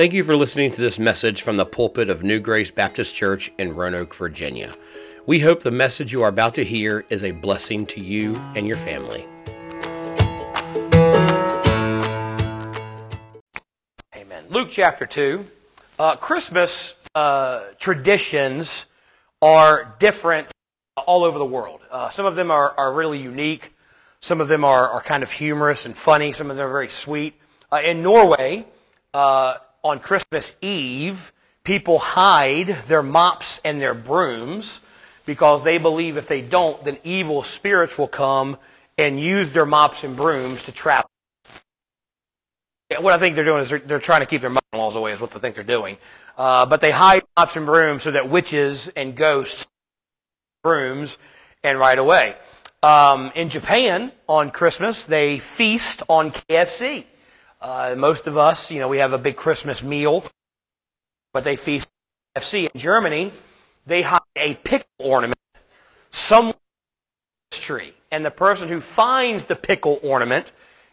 Thank you for listening to this message from the pulpit of New Grace Baptist Church in Roanoke, Virginia. We hope the message you are about to hear is a blessing to you and your family. Amen. Luke chapter 2. Uh, Christmas uh, traditions are different all over the world. Uh, some of them are, are really unique. Some of them are, are kind of humorous and funny. Some of them are very sweet. Uh, in Norway, uh, on Christmas Eve, people hide their mops and their brooms because they believe if they don't, then evil spirits will come and use their mops and brooms to trap. What I think they're doing is they're, they're trying to keep their mother-in-laws away is what they think they're doing. Uh, but they hide mops and brooms so that witches and ghosts brooms and right away. Um, in Japan, on Christmas, they feast on KFC. Uh, most of us, you know, we have a big Christmas meal, but they feast KFC. In Germany, they hide a pickle ornament somewhere in the tree. And the person who finds the pickle ornament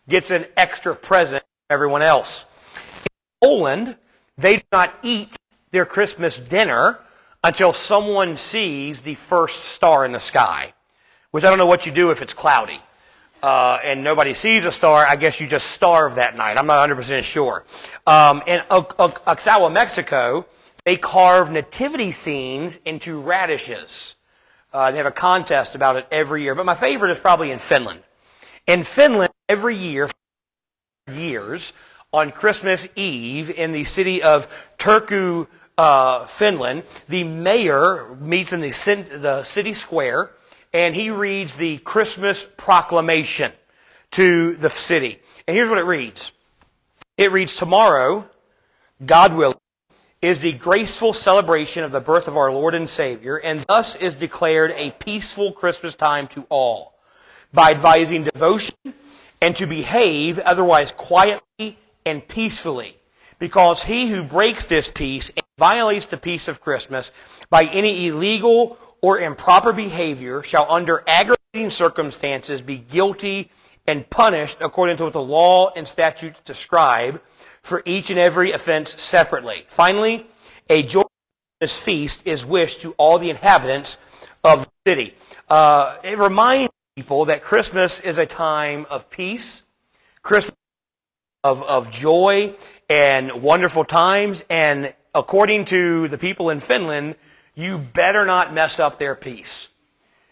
gets an extra present from everyone else. In Poland, they do not eat their Christmas dinner until someone sees the first star in the sky, which I don't know what you do if it's cloudy. Uh, and nobody sees a star, I guess you just starve that night. I'm not 100% sure. Um, in Oaxaca, Mexico, they carve nativity scenes into radishes. Uh, they have a contest about it every year. But my favorite is probably in Finland. In Finland, every year, years, on Christmas Eve in the city of Turku, uh, Finland, the mayor meets in the, the city square and he reads the Christmas proclamation to the city. And here's what it reads it reads, Tomorrow, God willing, is the graceful celebration of the birth of our Lord and Savior, and thus is declared a peaceful Christmas time to all. By advising devotion and to behave otherwise quietly and peacefully, because he who breaks this peace and violates the peace of Christmas by any illegal or improper behavior shall under aggravating circumstances be guilty and punished according to what the law and statutes describe for each and every offense separately. Finally, a joyous feast is wished to all the inhabitants of the city. Uh, it reminds people that Christmas is a time of peace, Christmas of, of joy and wonderful times, and according to the people in Finland, you better not mess up their peace.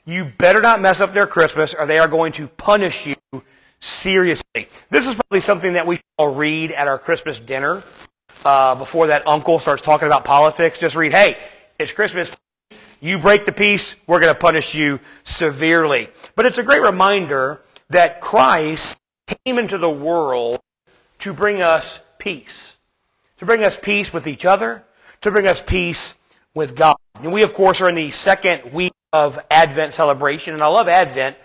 You better not mess up their Christmas or they are going to punish you seriously. This is probably something that we all read at our Christmas dinner uh, before that uncle starts talking about politics. Just read, hey, it's Christmas. You break the peace, we're going to punish you severely. But it's a great reminder that Christ came into the world to bring us peace. To bring us peace with each other, to bring us peace with God. We, of course, are in the second week of Advent celebration. And I love Advent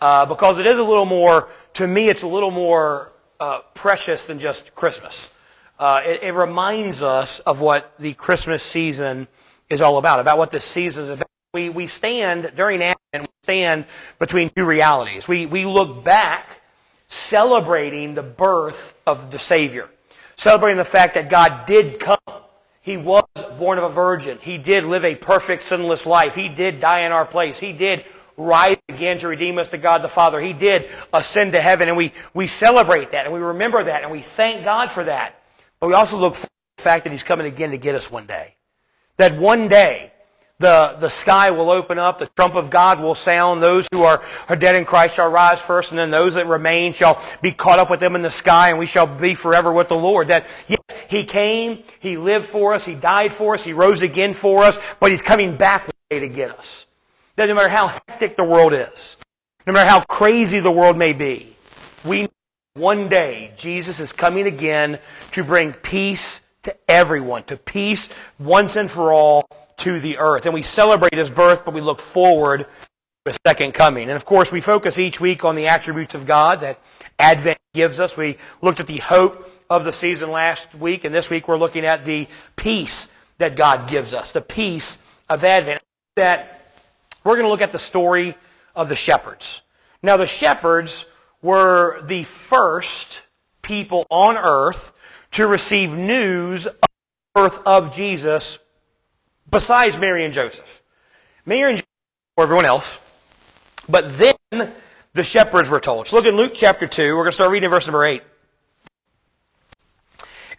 uh, because it is a little more, to me, it's a little more uh, precious than just Christmas. Uh, it, it, reminds us of what the Christmas season is all about, about what this season is about. We, we stand during Advent, we stand between two realities. We, we look back celebrating the birth of the Savior, celebrating the fact that God did come he was born of a virgin. He did live a perfect, sinless life. He did die in our place. He did rise again to redeem us to God the Father. He did ascend to heaven, and we, we celebrate that, and we remember that, and we thank God for that. But we also look for the fact that He's coming again to get us one day. That one day, the, the sky will open up, the trump of God will sound, those who are, are dead in Christ shall rise first, and then those that remain shall be caught up with them in the sky, and we shall be forever with the Lord. That, yes, He came, He lived for us, He died for us, He rose again for us, but He's coming back one day to get us. No matter how hectic the world is, no matter how crazy the world may be, we one day Jesus is coming again to bring peace to everyone, to peace once and for all to the earth. And we celebrate his birth, but we look forward to his second coming. And of course, we focus each week on the attributes of God that Advent gives us. We looked at the hope of the season last week, and this week we're looking at the peace that God gives us, the peace of Advent. That we're going to look at the story of the shepherds. Now, the shepherds were the first people on earth to receive news of the birth of Jesus besides Mary and Joseph. Mary and Joseph or everyone else. But then the shepherds were told. So look in Luke chapter 2. We're going to start reading verse number 8.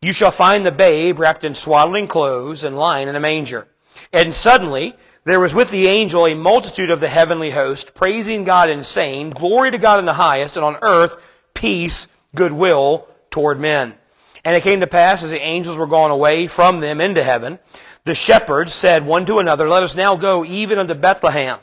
You shall find the babe wrapped in swaddling clothes and lying in a manger. And suddenly there was with the angel a multitude of the heavenly host, praising God and saying, Glory to God in the highest, and on earth peace, goodwill toward men. And it came to pass, as the angels were gone away from them into heaven, the shepherds said one to another, Let us now go even unto Bethlehem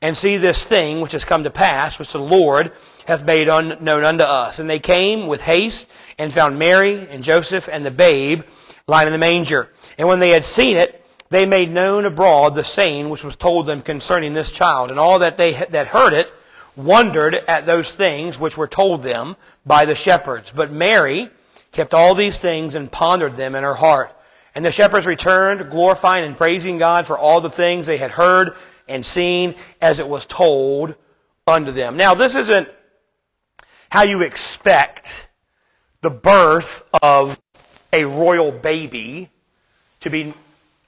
and see this thing which has come to pass, which the Lord hath made unknown unto us. And they came with haste and found Mary and Joseph and the babe lying in the manger. And when they had seen it, they made known abroad the saying which was told them concerning this child. And all that they that heard it wondered at those things which were told them by the shepherds. But Mary kept all these things and pondered them in her heart. And the shepherds returned, glorifying and praising God for all the things they had heard and seen as it was told unto them. Now, this isn't how you expect the birth of a royal baby to be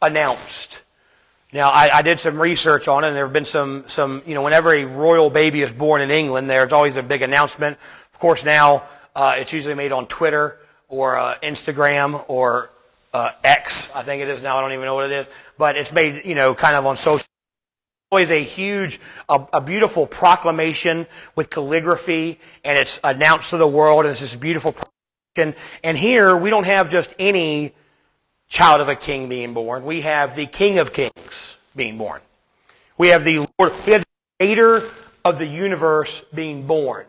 announced. Now, I, I, did some research on it, and there have been some, some, you know, whenever a royal baby is born in England, there's always a big announcement. Of course, now uh, it's usually made on Twitter or uh, Instagram or uh, X, I think it is now. I don't even know what it is, but it's made, you know, kind of on social always a huge, a, a, beautiful proclamation with calligraphy, and it's announced to the world, and it's this beautiful proclamation. And here, we don't have just any child of a king being born. We have the King of Kings being born. We have the Lord, we have the creator of the universe being born.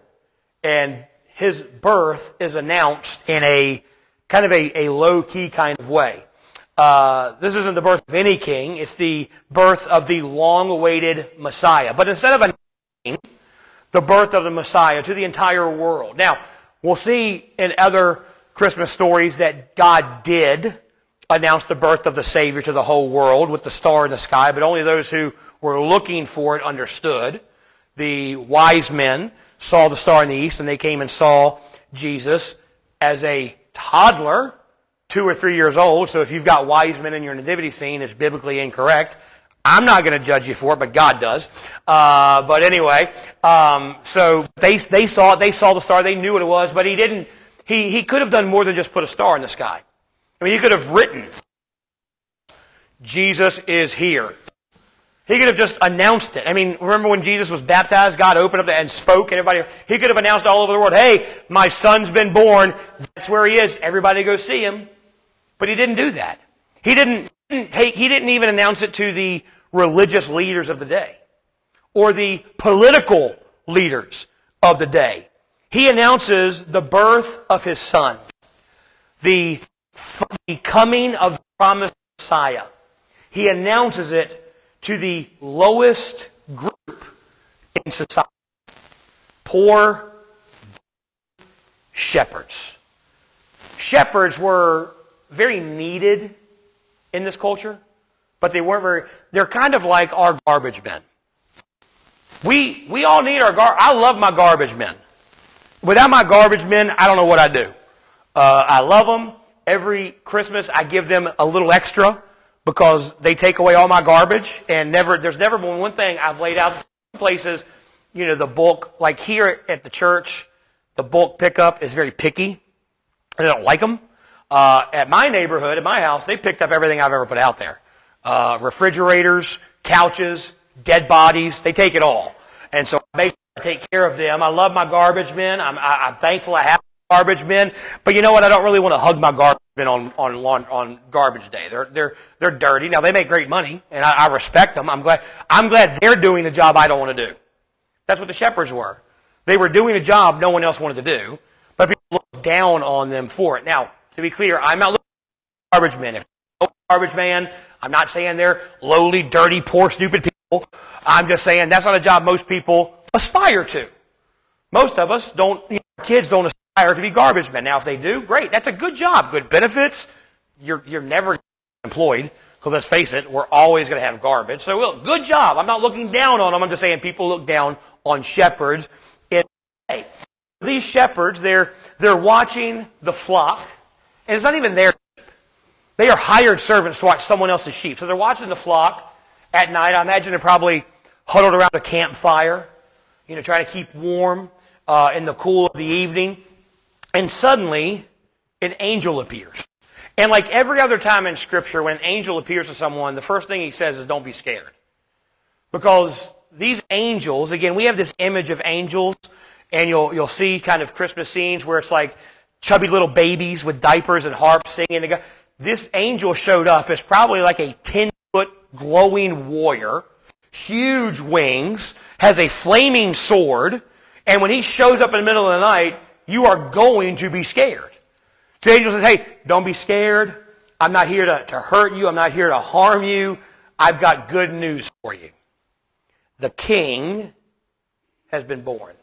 And his birth is announced in a kind of a, a low key kind of way. Uh, this isn't the birth of any king, it's the birth of the long awaited Messiah. But instead of announcing the birth of the Messiah to the entire world. Now, we'll see in other Christmas stories that God did announce the birth of the Savior to the whole world with the star in the sky, but only those who were looking for it understood. The wise men saw the star in the east and they came and saw Jesus as a toddler two or three years old. So if you've got wise men in your nativity scene, it's biblically incorrect. I'm not going to judge you for it, but God does. Uh, but anyway, um, so they they saw it. They saw the star. They knew what it was, but he didn't. He he could have done more than just put a star in the sky. I mean, he could have written, "Jesus is here." He could have just announced it. I mean, remember when Jesus was baptized, God opened up and spoke, and everybody, he could have announced all over the world, hey, my son's been born. That's where he is. Everybody go see him. But he didn't do that. He didn't, didn't take, he didn't even announce it to the religious leaders of the day or the political leaders of the day. He announces the birth of his son, the, the coming of the promised Messiah. He announces it to the lowest group in society poor shepherds. Shepherds were very needed in this culture, but they weren't very, they're kind of like our garbage men. We, we all need our gar, I love my garbage men. Without my garbage men, I don't know what I'd do. Uh, I love them. Every Christmas, I give them a little extra because they take away all my garbage and never, there's never been one thing I've laid out places, you know, the bulk, like here at the church, the bulk pickup is very picky. I don't like them. Uh, at my neighborhood, at my house, they picked up everything I've ever put out there. Uh, refrigerators, couches, dead bodies, they take it all. And so I I take care of them. I love my garbage men. I'm, I, I'm thankful I have garbage men. But you know what? I don't really want to hug my garbage men on, on, on, on garbage day. They're, they're, they're dirty. Now, they make great money, and I, I respect them. I'm glad, I'm glad they're doing the job I don't want to do. That's what the shepherds were. They were doing a job no one else wanted to do, but people looked down on them for it. Now, To be clear, I'm not looking for garbage men. If you're a garbage man, I'm not saying they're lowly, dirty, poor, stupid people. I'm just saying that's not a job most people aspire to. Most of us don't, you know, kids don't aspire to be garbage men. Now, if they do, great. That's a good job, good benefits. You're, you're never employed. Because let's face it, we're always going to have garbage. So, well, good job. I'm not looking down on them. I'm just saying people look down on shepherds. In these shepherds, they're, they're watching the flock, and it's not even their sheep. They are hired servants to watch someone else's sheep. So they're watching the flock at night. I imagine they're probably huddled around a campfire, you know, trying to keep warm uh, in the cool of the evening. And suddenly, an angel appears. And like every other time in Scripture, when an angel appears to someone, the first thing he says is, don't be scared. Because these angels, again, we have this image of angels, and you'll, you'll see kind of Christmas scenes where it's like chubby little babies with diapers and harps singing. This angel showed up as probably like a 10 foot glowing warrior, huge wings, has a flaming sword, and when he shows up in the middle of the night, you are going to be scared. The angel says, hey, don't be scared. I'm not here to, to hurt you. I'm not here to harm you. I've got good news for you. The king has been born.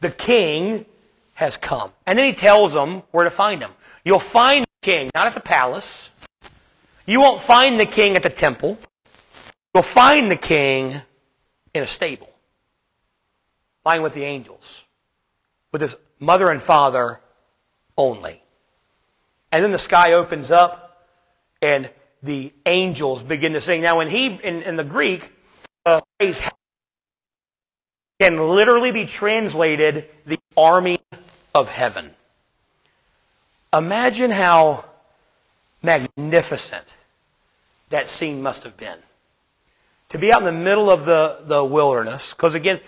The king has come. And then he tells them where to find him. You'll find the king not at the palace. You won't find the king at the temple. You'll find the king in a stable, lying with the angels, with his mother and father only. And then the sky opens up and the angels begin to sing. Now, when he, in, in the Greek, uh, phrase can literally be translated the army of heaven. Imagine how magnificent that scene must have been. To be out in the middle of the, the wilderness, because again,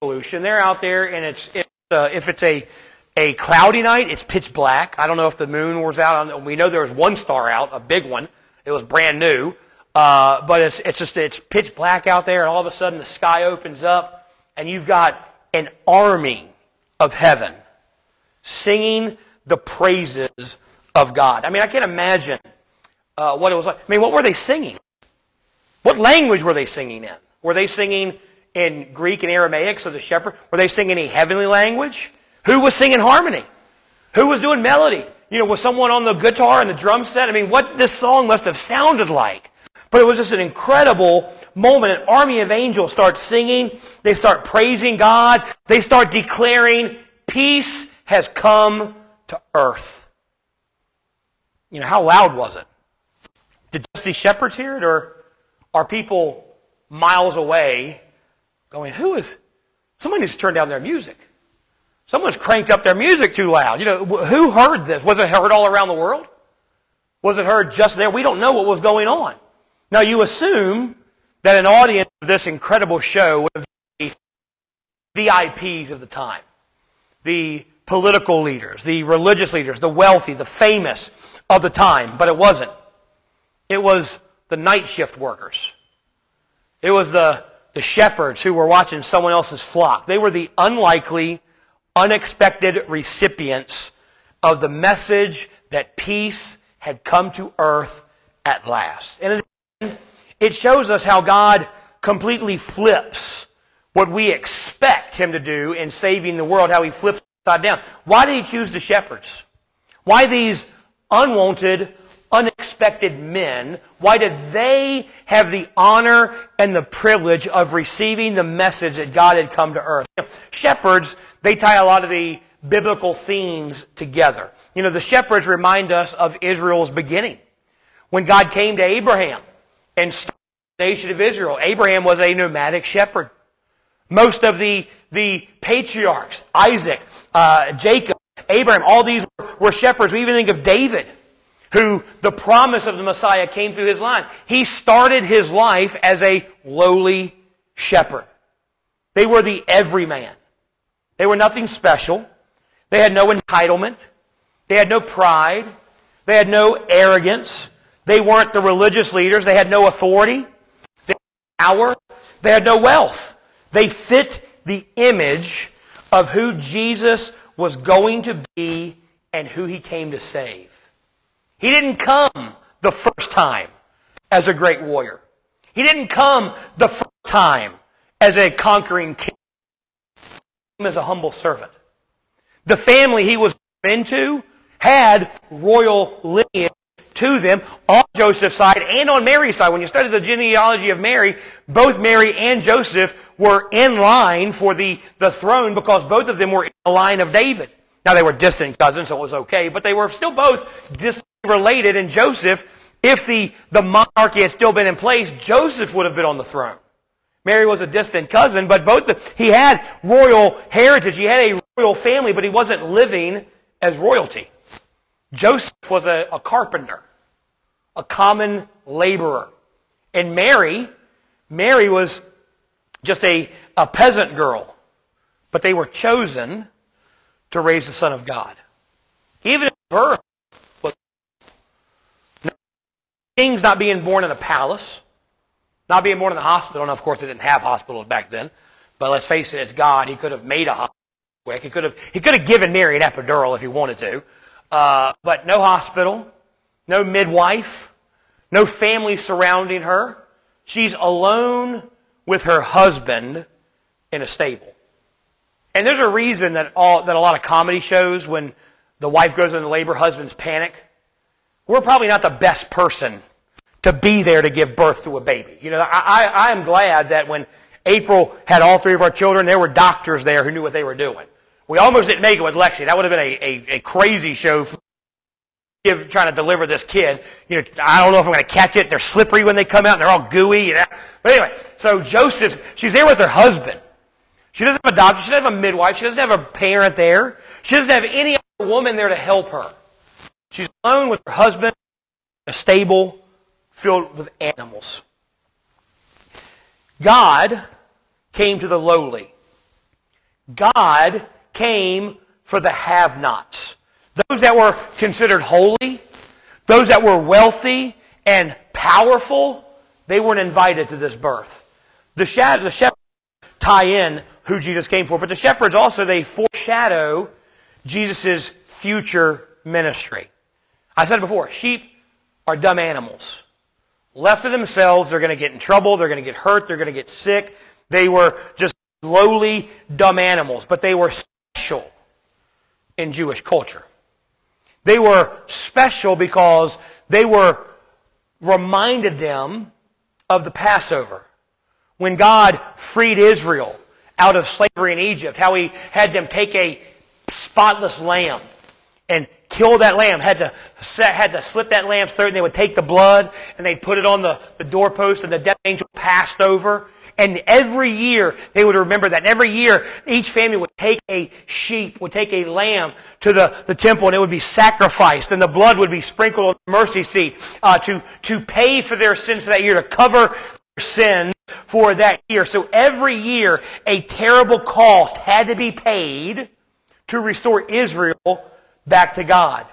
pollution, they're out there and it's, uh, if it's a, a cloudy night, it's pitch black. I don't know if the moon was out. We know there was one star out, a big one. It was brand new. Uh, but it's, it's just, it's pitch black out there, and all of a sudden the sky opens up, and you've got an army of heaven singing the praises of God. I mean, I can't imagine uh, what it was like. I mean, what were they singing? What language were they singing in? Were they singing in Greek and Aramaic, so the shepherd, were they singing any heavenly language? Who was singing harmony? Who was doing melody? You know, was someone on the guitar and the drum set? I mean, what this song must have sounded like. But it was just an incredible moment. An army of angels start singing. They start praising God. They start declaring, peace has come to earth. You know, how loud was it? Did just these shepherds hear it, or are people miles away going, who is, someone needs to turn down their music. Someone's cranked up their music too loud. You know, who heard this? Was it heard all around the world? Was it heard just there? We don't know what was going on. Now you assume that an audience of this incredible show would be VIPs of the time. The political leaders, the religious leaders, the wealthy, the famous of the time. But it wasn't. It was the night shift workers. It was the the shepherds who were watching someone else's flock. They were the unlikely, unexpected recipients of the message that peace had come to earth at last. And it shows us how God completely flips what we expect him to do in saving the world, how he flips upside down. Why did he choose the shepherds? Why these unwanted, unexpected men, why did they have the honor and the privilege of receiving the message that God had come to earth? You know, shepherds, they tie a lot of the biblical themes together. You know, the shepherds remind us of Israel's beginning. When God came to Abraham and the nation of Israel, Abraham was a nomadic shepherd. Most of the, the patriarchs, Isaac, uh, Jacob, Abraham, all these were shepherds. We even think of David who the promise of the Messiah came through his line. He started his life as a lowly shepherd. They were the everyman. They were nothing special. They had no entitlement. They had no pride. They had no arrogance. They weren't the religious leaders. They had no authority. They had no power. They had no wealth. They fit the image of who Jesus was going to be and who he came to save. He didn't come the first time as a great warrior. He didn't come the first time as a conquering king. As a humble servant. The family he was born into had royal lineage to them on Joseph's side and on Mary's side. When you study the genealogy of Mary, both Mary and Joseph were in line for the, the throne because both of them were in the line of David. Now they were distant cousins, so it was okay, but they were still both distantly related. And Joseph, if the, the monarchy had still been in place, Joseph would have been on the throne. Mary was a distant cousin, but both the, he had royal heritage. He had a royal family, but he wasn't living as royalty. Joseph was a, a carpenter a common laborer. And Mary, Mary was just a, a peasant girl, but they were chosen to raise the Son of God. Even if birth was kings not being born in a palace, not being born in the hospital. Of course, they didn't have hospitals back then, but let's face it, it's God. He could have made a hospital quick. He could have, he could have given Mary an epidural if he wanted to, uh, but no hospital, no midwife, no family surrounding her. She's alone with her husband in a stable. And there's a reason that, all, that a lot of comedy shows, when the wife goes into labor, husbands panic. We're probably not the best person to be there to give birth to a baby. You know, I, I, am glad that when April had all three of our children, there were doctors there who knew what they were doing. We almost didn't make it with Lexi. That would have been a, a, a crazy show give, trying to deliver this kid. You know, I don't know if I'm going to catch it. They're slippery when they come out and they're all gooey. But anyway, so Joseph, she's there with her husband. She doesn't have a doctor. She doesn't have a midwife. She doesn't have a parent there. She doesn't have any other woman there to help her. She's alone with her husband a stable filled with animals. God came to the lowly. God came for the have-nots. Those that were considered holy, those that were wealthy and powerful, they weren't invited to this birth. The, shadow, the shepherds tie in who Jesus came for, but the shepherds also, they foreshadow Jesus' future ministry. I said before, sheep are dumb animals. Left to themselves, they're going to get in trouble, they're going to get hurt, they're going to get sick. They were just lowly, dumb animals, but they were special in Jewish culture. They were special because they were reminded them of the Passover. When God freed Israel out of slavery in Egypt, how he had them take a spotless lamb and kill that lamb, had to, had to slit that lamb's throat, and they would take the blood and they'd put it on the, the doorpost, and the death angel passed over. And every year they would remember that. And every year each family would take a sheep, would take a lamb to the, the temple and it would be sacrificed and the blood would be sprinkled on the mercy seat uh, to, to pay for their sins for that year, to cover their sins for that year. So every year a terrible cost had to be paid to restore Israel back to God.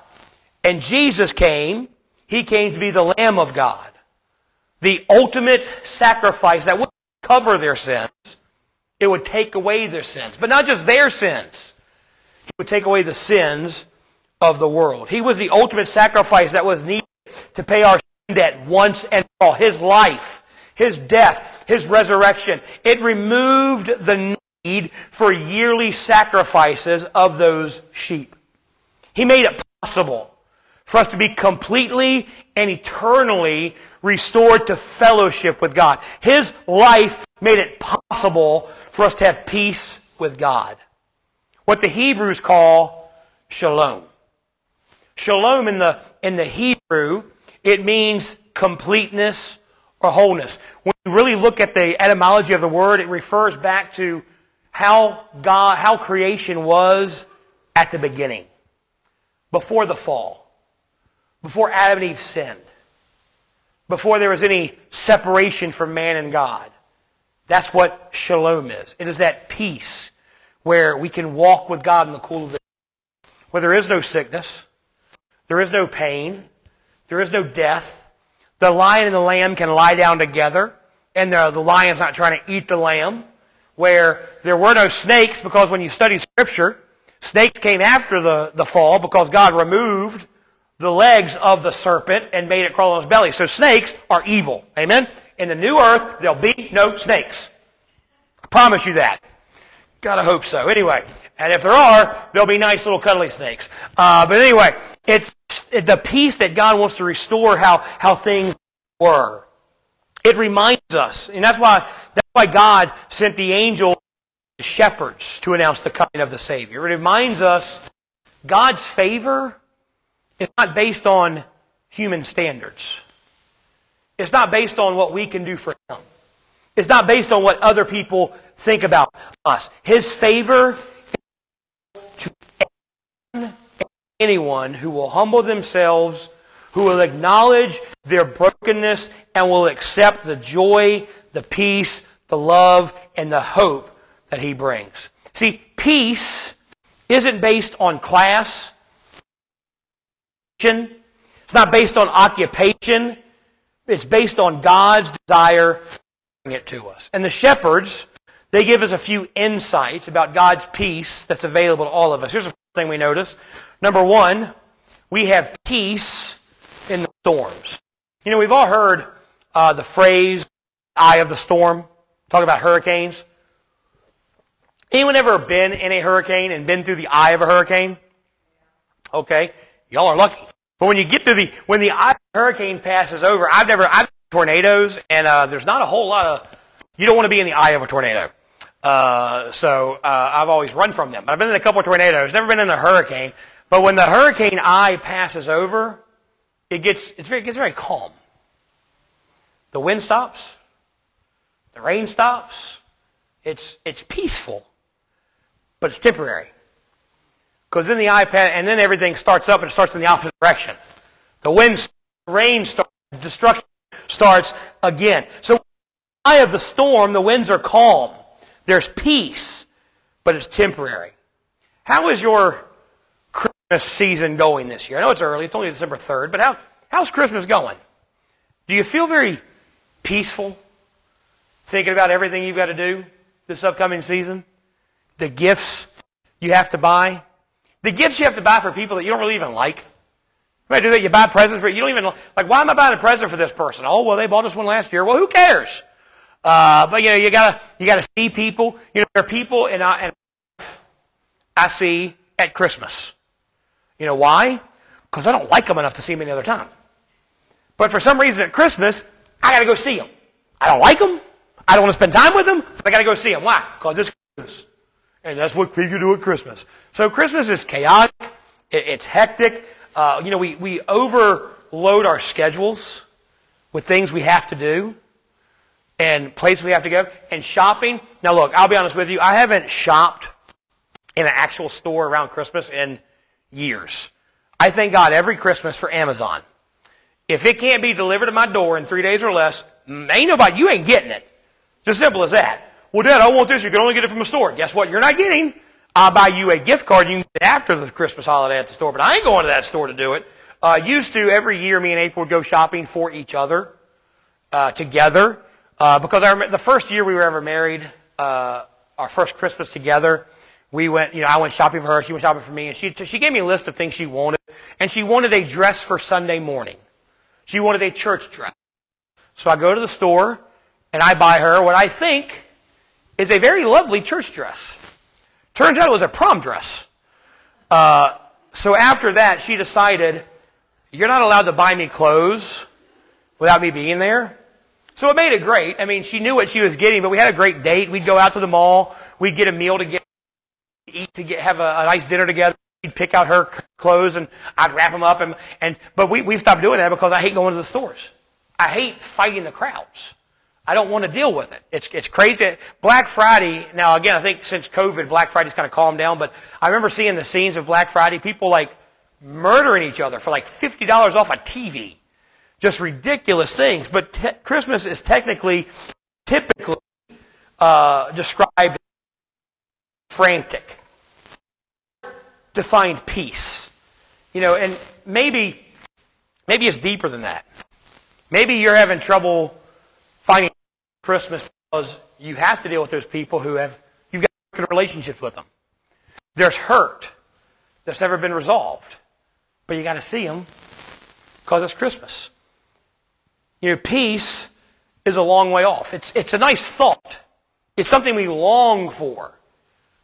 And Jesus came. He came to be the Lamb of God. The ultimate sacrifice that would cover their sins. It would take away their sins. But not just their sins. He would take away the sins of the world. He was the ultimate sacrifice that was needed to pay our sin debt once and for all. His life, His death, His resurrection. It removed the need for yearly sacrifices of those sheep. He made it possible for us to be completely and eternally restored to fellowship with God. His life made it possible for us to have peace with God. What the Hebrews call shalom. Shalom in the, in the Hebrew, it means completeness or wholeness. When you really look at the etymology of the word, it refers back to how God, how creation was at the beginning, before the fall, before Adam and Eve sinned before there was any separation from man and God. That's what shalom is. It is that peace where we can walk with God in the cool of the day, where there is no sickness, there is no pain, there is no death. The lion and the lamb can lie down together, and the, the lion's not trying to eat the lamb. where there were no snakes because when you study Scripture, snakes came after the, the fall because God removed the legs of the serpent and made it crawl on its belly. So snakes are evil. Amen? In the new earth, there'll be no snakes. I promise you that. Gotta hope so. Anyway, and if there are, there'll be nice little cuddly snakes. Uh, but anyway, it's the peace that God wants to restore how, how things were. It reminds us, and that's why, that's why God sent the angel shepherds to announce the coming of the Savior. It reminds us God's favor is not based on human standards. It's not based on what we can do for Him. It's not based on what other people think about us. His favor to anyone who will humble themselves, who will acknowledge their brokenness, and will accept the joy, the peace, the love, and the hope that he brings. See, peace isn't based on class. It's not based on occupation. It's based on God's desire to bring it to us. And the shepherds, they give us a few insights about God's peace that's available to all of us. Here's the first thing we notice. Number one, we have peace in the storms. You know, we've all heard uh, the phrase eye of the storm, talk about hurricanes. Anyone ever been in a hurricane and been through the eye of a hurricane? Okay, y'all are lucky. But when you get to the when the hurricane passes over, I've never I've tornadoes, and uh, there's not a whole lot of you don't want to be in the eye of a tornado. Uh, so uh, I've always run from them. I've been in a couple of tornadoes, never been in a hurricane. But when the hurricane eye passes over, it gets it's very, it gets very calm. The wind stops, the rain stops. It's it's peaceful but it's temporary. Because then the iPad, and then everything starts up and it starts in the opposite direction. The wind, the rain starts, destruction starts again. So, eye of the storm, the winds are calm. There's peace, but it's temporary. How is your Christmas season going this year? I know it's early, it's only December 3rd, but how, how's Christmas going? Do you feel very peaceful thinking about everything you've got to do this upcoming season? the gifts you have to buy, the gifts you have to buy for people that you don't really even like. You might do that. You buy presents for you don't even like. Why am I buying a present for this person? Oh, well, they bought us one last year. Well, who cares? Uh, but you know, you gotta you gotta see people. You know, there are people and I, and I see at Christmas. You know why? Because I don't like them enough to see them any other time. But for some reason at Christmas, I got to go see them. I don't like them. I don't want to spend time with them. But I got to go see them. Why? Because it's Christmas. And that's what people do at Christmas. So Christmas is chaotic. It's hectic. Uh, you know, we, we overload our schedules with things we have to do and places we have to go and shopping. Now, look, I'll be honest with you. I haven't shopped in an actual store around Christmas in years. I thank God every Christmas for Amazon. If it can't be delivered to my door in three days or less, ain't nobody, you ain't getting it. Just simple as that. Well, Dad, I want this. You can only get it from a store. Guess what? You're not getting. I'll buy you a gift card. You can get it after the Christmas holiday at the store, but I ain't going to that store to do it. Uh, used to every year, me and April would go shopping for each other uh, together uh, because I remember the first year we were ever married, uh, our first Christmas together, we went. You know, I went shopping for her. She went shopping for me, and she she gave me a list of things she wanted, and she wanted a dress for Sunday morning. She wanted a church dress. So I go to the store and I buy her what I think is a very lovely church dress. Turns out it was a prom dress. Uh, so after that, she decided, you're not allowed to buy me clothes without me being there. So it made it great. I mean, she knew what she was getting, but we had a great date. We'd go out to the mall. We'd get a meal together, eat to get, have a, a nice dinner together. We'd pick out her clothes and I'd wrap them up. And, and, but we, we've stopped doing that because I hate going to the stores. I hate fighting the crowds. I don't want to deal with it. It's, it's crazy. Black Friday, now again, I think since COVID, Black Friday's kind of calmed down, but I remember seeing the scenes of Black Friday, people like murdering each other for like $50 off a TV. Just ridiculous things. But te- Christmas is technically, typically uh, described frantic to find peace. You know, and maybe, maybe it's deeper than that. Maybe you're having trouble finding Christmas because you have to deal with those people who have, you've got good relationships with them. There's hurt that's never been resolved, but you got to see them because it's Christmas. You know, peace is a long way off. It's, it's a nice thought. It's something we long for,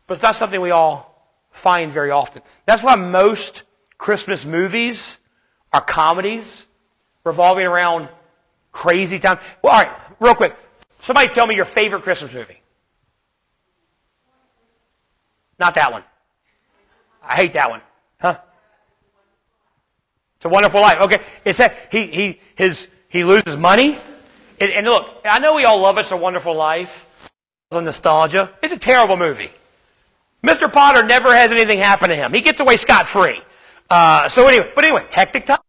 but it's not something we all find very often. That's why most Christmas movies are comedies revolving around crazy time. Well, all right, real quick. Somebody tell me your favorite Christmas movie. Not that one. I hate that one. Huh? It's a wonderful life. Okay. It's a, he, he, his, he loses money. And, look, I know we all love It's a Wonderful Life. It's nostalgia. It's a terrible movie. Mr. Potter never has anything happen to him. He gets away scot free. Uh, so anyway, but anyway, hectic time.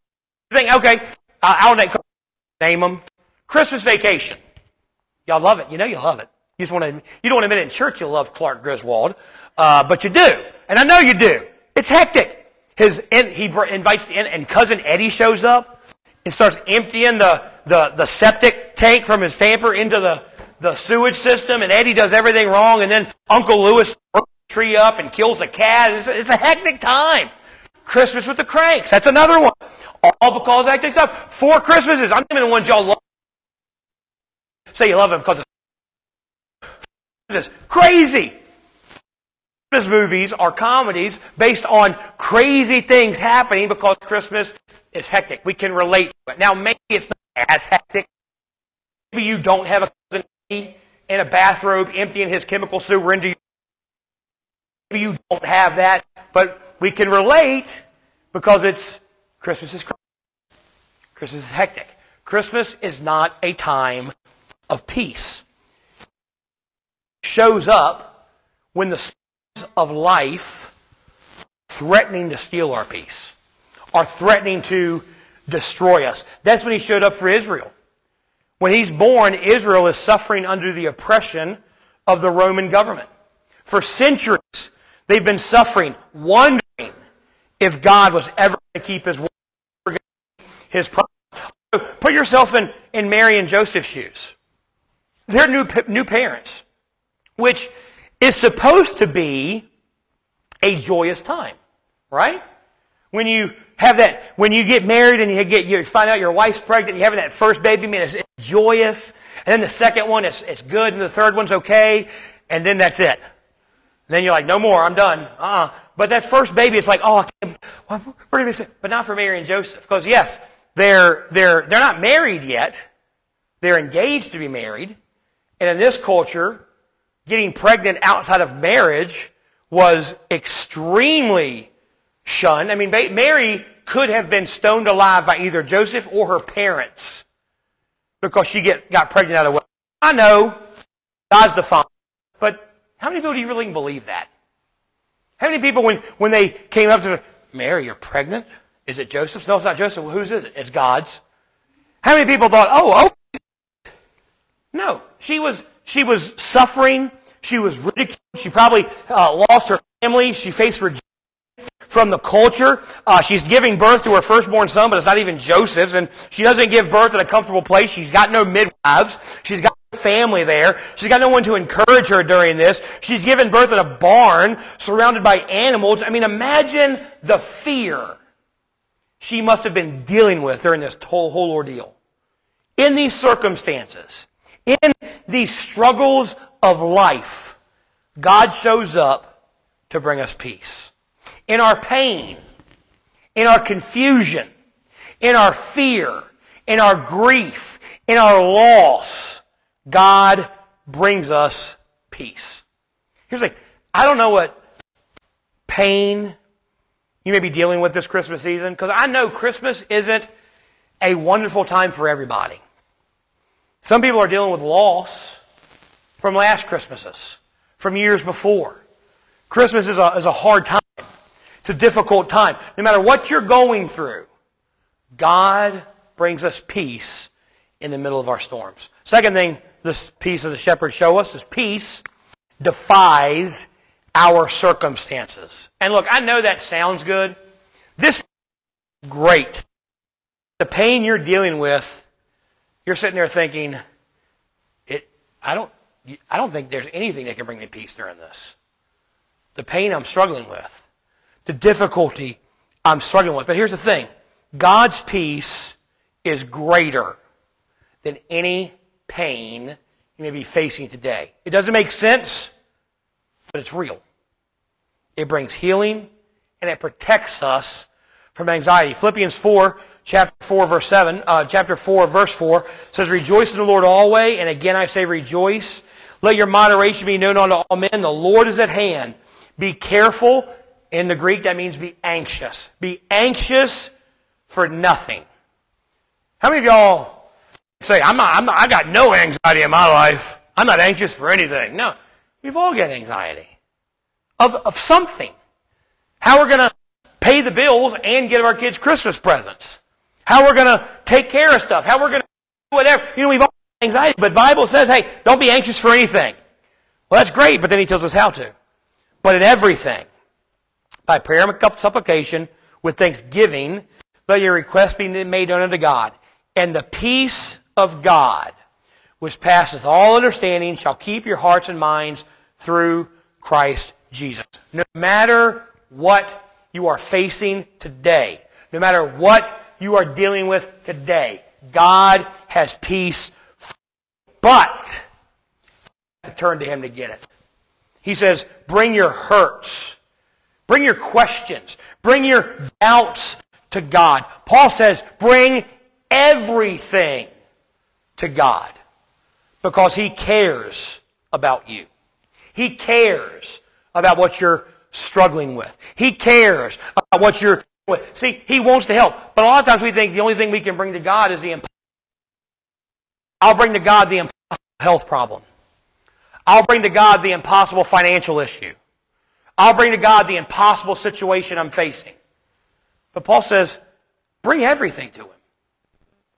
Okay, uh, I'll name them. Christmas Vacation. Y'all love it. You know you love it. You just want to. You don't want to admit it in church. You love Clark Griswold, uh, but you do, and I know you do. It's hectic. His he invites the and cousin Eddie shows up and starts emptying the, the, the septic tank from his tamper into the, the sewage system, and Eddie does everything wrong, and then Uncle Lewis the tree up and kills a cat. It's a, it's a hectic time. Christmas with the Cranks. That's another one. All because hectic stuff. Four Christmases. I'm naming the ones y'all love. Say you love them because it's crazy. Christmas movies are comedies based on crazy things happening because Christmas is hectic. We can relate to it. Now, maybe it's not as hectic. Maybe you don't have a cousin in a bathrobe emptying his chemical sewer into you. Maybe you don't have that, but we can relate because it's Christmas is. Christmas is hectic. Christmas is not a time of peace. Shows up when the stars of life threatening to steal our peace, are threatening to destroy us. That's when he showed up for Israel. When he's born, Israel is suffering under the oppression of the Roman government. For centuries, they've been suffering, wondering if God was ever going to keep his word, his promise. Put yourself in, in Mary and Joseph's shoes. They're new, new parents, which is supposed to be a joyous time, right? When you have that, when you get married and you get, you find out your wife's pregnant, you're having that first baby, man, it's, it's joyous. And then the second one, it's, it's good, and the third one's okay, and then that's it. And then you're like, no more, I'm done. Uh-uh. But that first baby, it's like, oh, I can't, but not for Mary and Joseph. Because yes, they're, they're, they're not married yet. They're engaged to be married. And in this culture, getting pregnant outside of marriage was extremely shunned. I mean, Mary could have been stoned alive by either Joseph or her parents because she get, got pregnant out of wedlock. I know God's the father, but how many people do you really believe that? How many people, when, when they came up to Mary, you're pregnant? Is it Joseph's? No, it's not Joseph. Well, whose is it? It's God's. How many people thought, oh, oh? No, she was she was suffering. She was ridiculed. She probably uh, lost her family. She faced rejection from the culture. Uh, she's giving birth to her firstborn son, but it's not even Joseph's. And she doesn't give birth in a comfortable place. She's got no midwives. She's got no family there. She's got no one to encourage her during this. She's given birth in a barn surrounded by animals. I mean, imagine the fear she must have been dealing with during this whole, whole ordeal. In these circumstances, in these struggles of life, God shows up to bring us peace. In our pain, in our confusion, in our fear, in our grief, in our loss, God brings us peace. Here's the thing I don't know what pain you may be dealing with this Christmas season, because I know Christmas isn't a wonderful time for everybody. Some people are dealing with loss from last Christmases, from years before. Christmas is a, is a hard time. It's a difficult time. No matter what you're going through, God brings us peace in the middle of our storms. Second thing this peace of the shepherds show us is peace defies our circumstances. And look, I know that sounds good. This great. The pain you're dealing with you're sitting there thinking, it, I don't, I don't think there's anything that can bring me peace during this. The pain I'm struggling with, the difficulty I'm struggling with. But here's the thing God's peace is greater than any pain you may be facing today. It doesn't make sense, but it's real. It brings healing and it protects us from anxiety. Philippians 4, chapter 4, verse 7, uh, chapter 4, verse 4 says, Rejoice in the Lord always, and again I say rejoice. Let your moderation be known unto all men. The Lord is at hand. Be careful. In the Greek, that means be anxious. Be anxious for nothing. How many of y'all say, I'm not, I'm not, I got no anxiety in my life. I'm not anxious for anything. No. We've all got anxiety of, of something. How we're going to pay the bills and get our kids Christmas presents. How we're going to take care of stuff. How we're going to do whatever. You know, we've all anxiety, but Bible says, hey, don't be anxious for anything. Well, that's great, but then he tells us how to. But in everything, by prayer and supplication, with thanksgiving, let your request be made known unto God. And the peace of God, which passeth all understanding, shall keep your hearts and minds through Christ Jesus. No matter what you are facing today, no matter what you are dealing with today, God has peace. But to turn to Him to get it. He says, bring your hurts, bring your questions, bring your doubts to God. Paul says, bring everything to God because He cares about you. He cares about what you're struggling with. He cares about what you're with. See, He wants to help. But a lot of times we think the only thing we can bring to God is the impossible. I'll bring to God the impossible health problem. I'll bring to God the impossible financial issue. I'll bring to God the impossible situation I'm facing. But Paul says, bring everything to Him.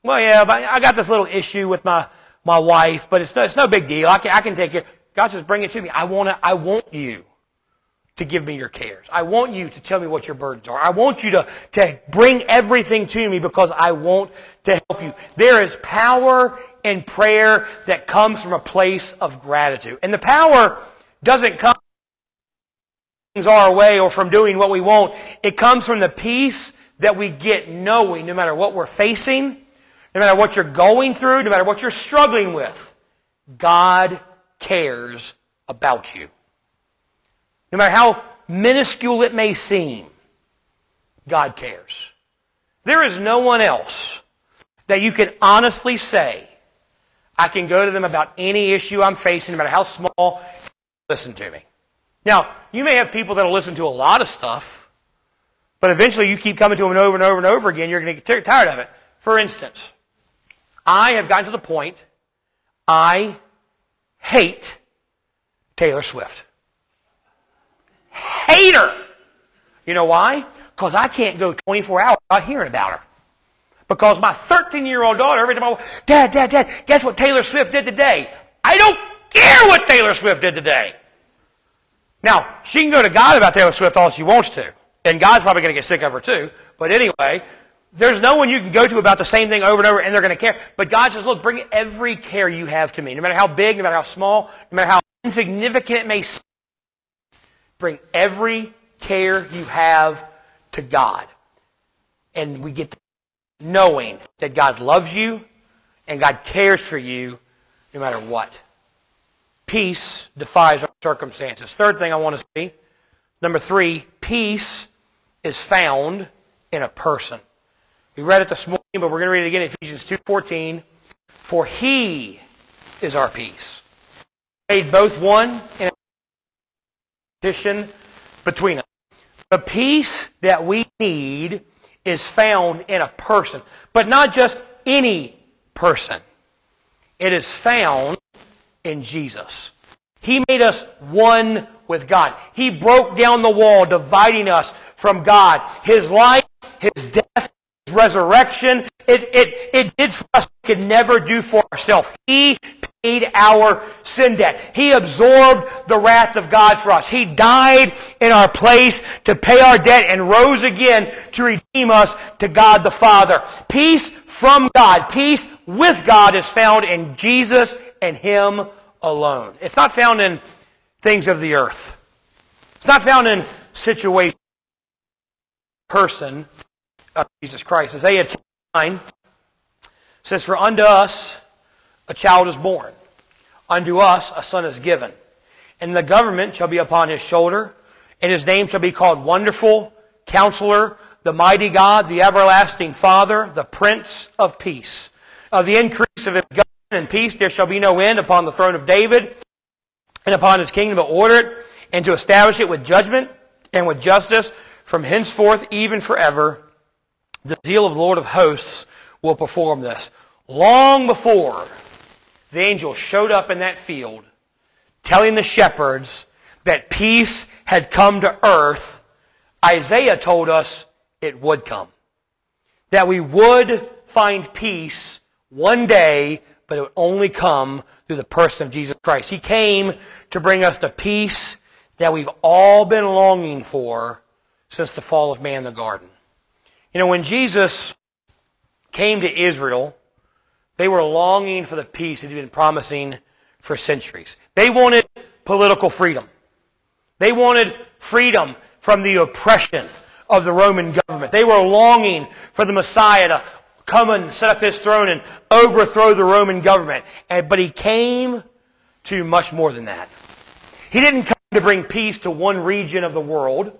Well, yeah, but I got this little issue with my, my wife, but it's no, it's no big deal. I can, I can take it. God says, bring it to me. I want, to, I want you to give me your cares. I want you to tell me what your burdens are. I want you to, to bring everything to me because I want to help you. There is power in prayer that comes from a place of gratitude. And the power doesn't come things our way or from doing what we want. It comes from the peace that we get knowing no matter what we're facing, no matter what you're going through, no matter what you're struggling with, God cares about you. No matter how minuscule it may seem, God cares. There is no one else that you can honestly say, I can go to them about any issue I'm facing, no matter how small, listen to me. Now, you may have people that'll listen to a lot of stuff, but eventually you keep coming to them over and over and over again, you're going to get tired of it. For instance, I have gotten to the point I hate Taylor Swift. Hate her. You know why? Because I can't go 24 hours without hearing about her. Because my 13 year old daughter, every time I, go, Dad, Dad, Dad, guess what Taylor Swift did today? I don't care what Taylor Swift did today. Now, she can go to God about Taylor Swift all she wants to. And God's probably going to get sick of her too. But anyway, there's no one you can go to about the same thing over and over and they're going to care. But God says, look, bring every care you have to me. No matter how big, no matter how small, no matter how insignificant it may seem. Bring every care you have to God. And we get knowing that God loves you and God cares for you no matter what. Peace defies our circumstances. Third thing I want to see, number three, peace is found in a person. We read it this morning, but we're going to read it again, Ephesians 2.14. For he is our peace. Made both one in between us. The peace that we need is found in a person, but not just any person. It is found in Jesus. He made us one with God. He broke down the wall dividing us from God. His life, His death, His resurrection, it, it, it did for us we could never do for ourselves. He our sin debt. He absorbed the wrath of God for us. He died in our place to pay our debt and rose again to redeem us to God the Father. Peace from God, peace with God is found in Jesus and Him alone. It's not found in things of the earth. It's not found in situation, person of Jesus Christ. Isaiah 9 says, For unto us a child is born, unto us a son is given, and the government shall be upon his shoulder, and his name shall be called Wonderful, Counselor, the Mighty God, the Everlasting Father, the Prince of Peace. Of the increase of his government and peace there shall be no end upon the throne of David and upon his kingdom to order it and to establish it with judgment and with justice from henceforth even forever. The zeal of the Lord of hosts will perform this. Long before the angel showed up in that field, telling the shepherds that peace had come to earth, Isaiah told us it would come. That we would find peace one day, but it would only come through the person of Jesus Christ. He came to bring us the peace that we've all been longing for since the fall of man in the garden. You know, when Jesus came to Israel, they were longing for the peace that he'd been promising for centuries. They wanted political freedom. They wanted freedom from the oppression of the Roman government. They were longing for the Messiah to come and set up his throne and overthrow the Roman government. But he came to much more than that. He didn't come to bring peace to one region of the world.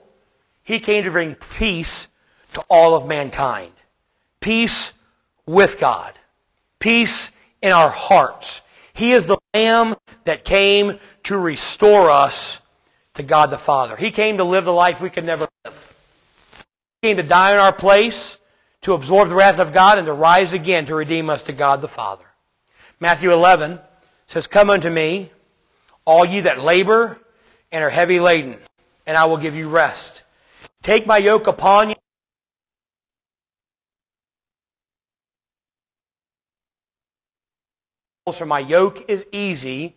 He came to bring peace to all of mankind. Peace with God. Peace in our hearts. He is the Lamb that came to restore us to God the Father. He came to live the life we could never live. He came to die in our place, to absorb the wrath of God, and to rise again to redeem us to God the Father. Matthew 11 says, Come unto me, all ye that labor and are heavy laden, and I will give you rest. Take my yoke upon you. For my yoke is easy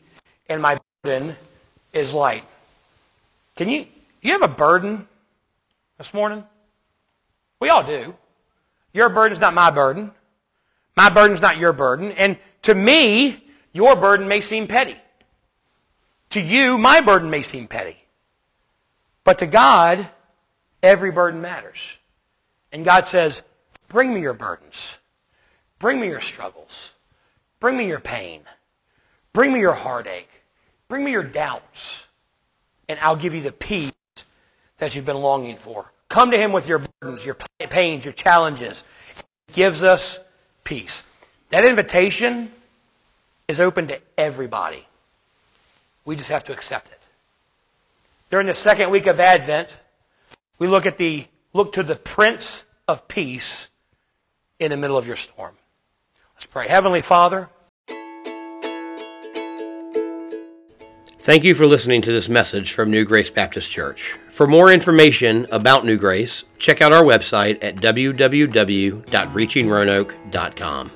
and my burden is light. Can you, you have a burden this morning? We all do. Your burden's not my burden. My burden's not your burden. And to me, your burden may seem petty. To you, my burden may seem petty. But to God, every burden matters. And God says, Bring me your burdens. Bring me your struggles. Bring me your pain. Bring me your heartache. Bring me your doubts. And I'll give you the peace that you've been longing for. Come to Him with your burdens, your pains, your challenges. He gives us peace. That invitation is open to everybody. We just have to accept it. During the second week of Advent, we look at the look to the Prince of Peace in the middle of your storm. Let's pray. Heavenly Father, Thank you for listening to this message from New Grace Baptist Church. For more information about New Grace, check out our website at www.reachingroanoke.com.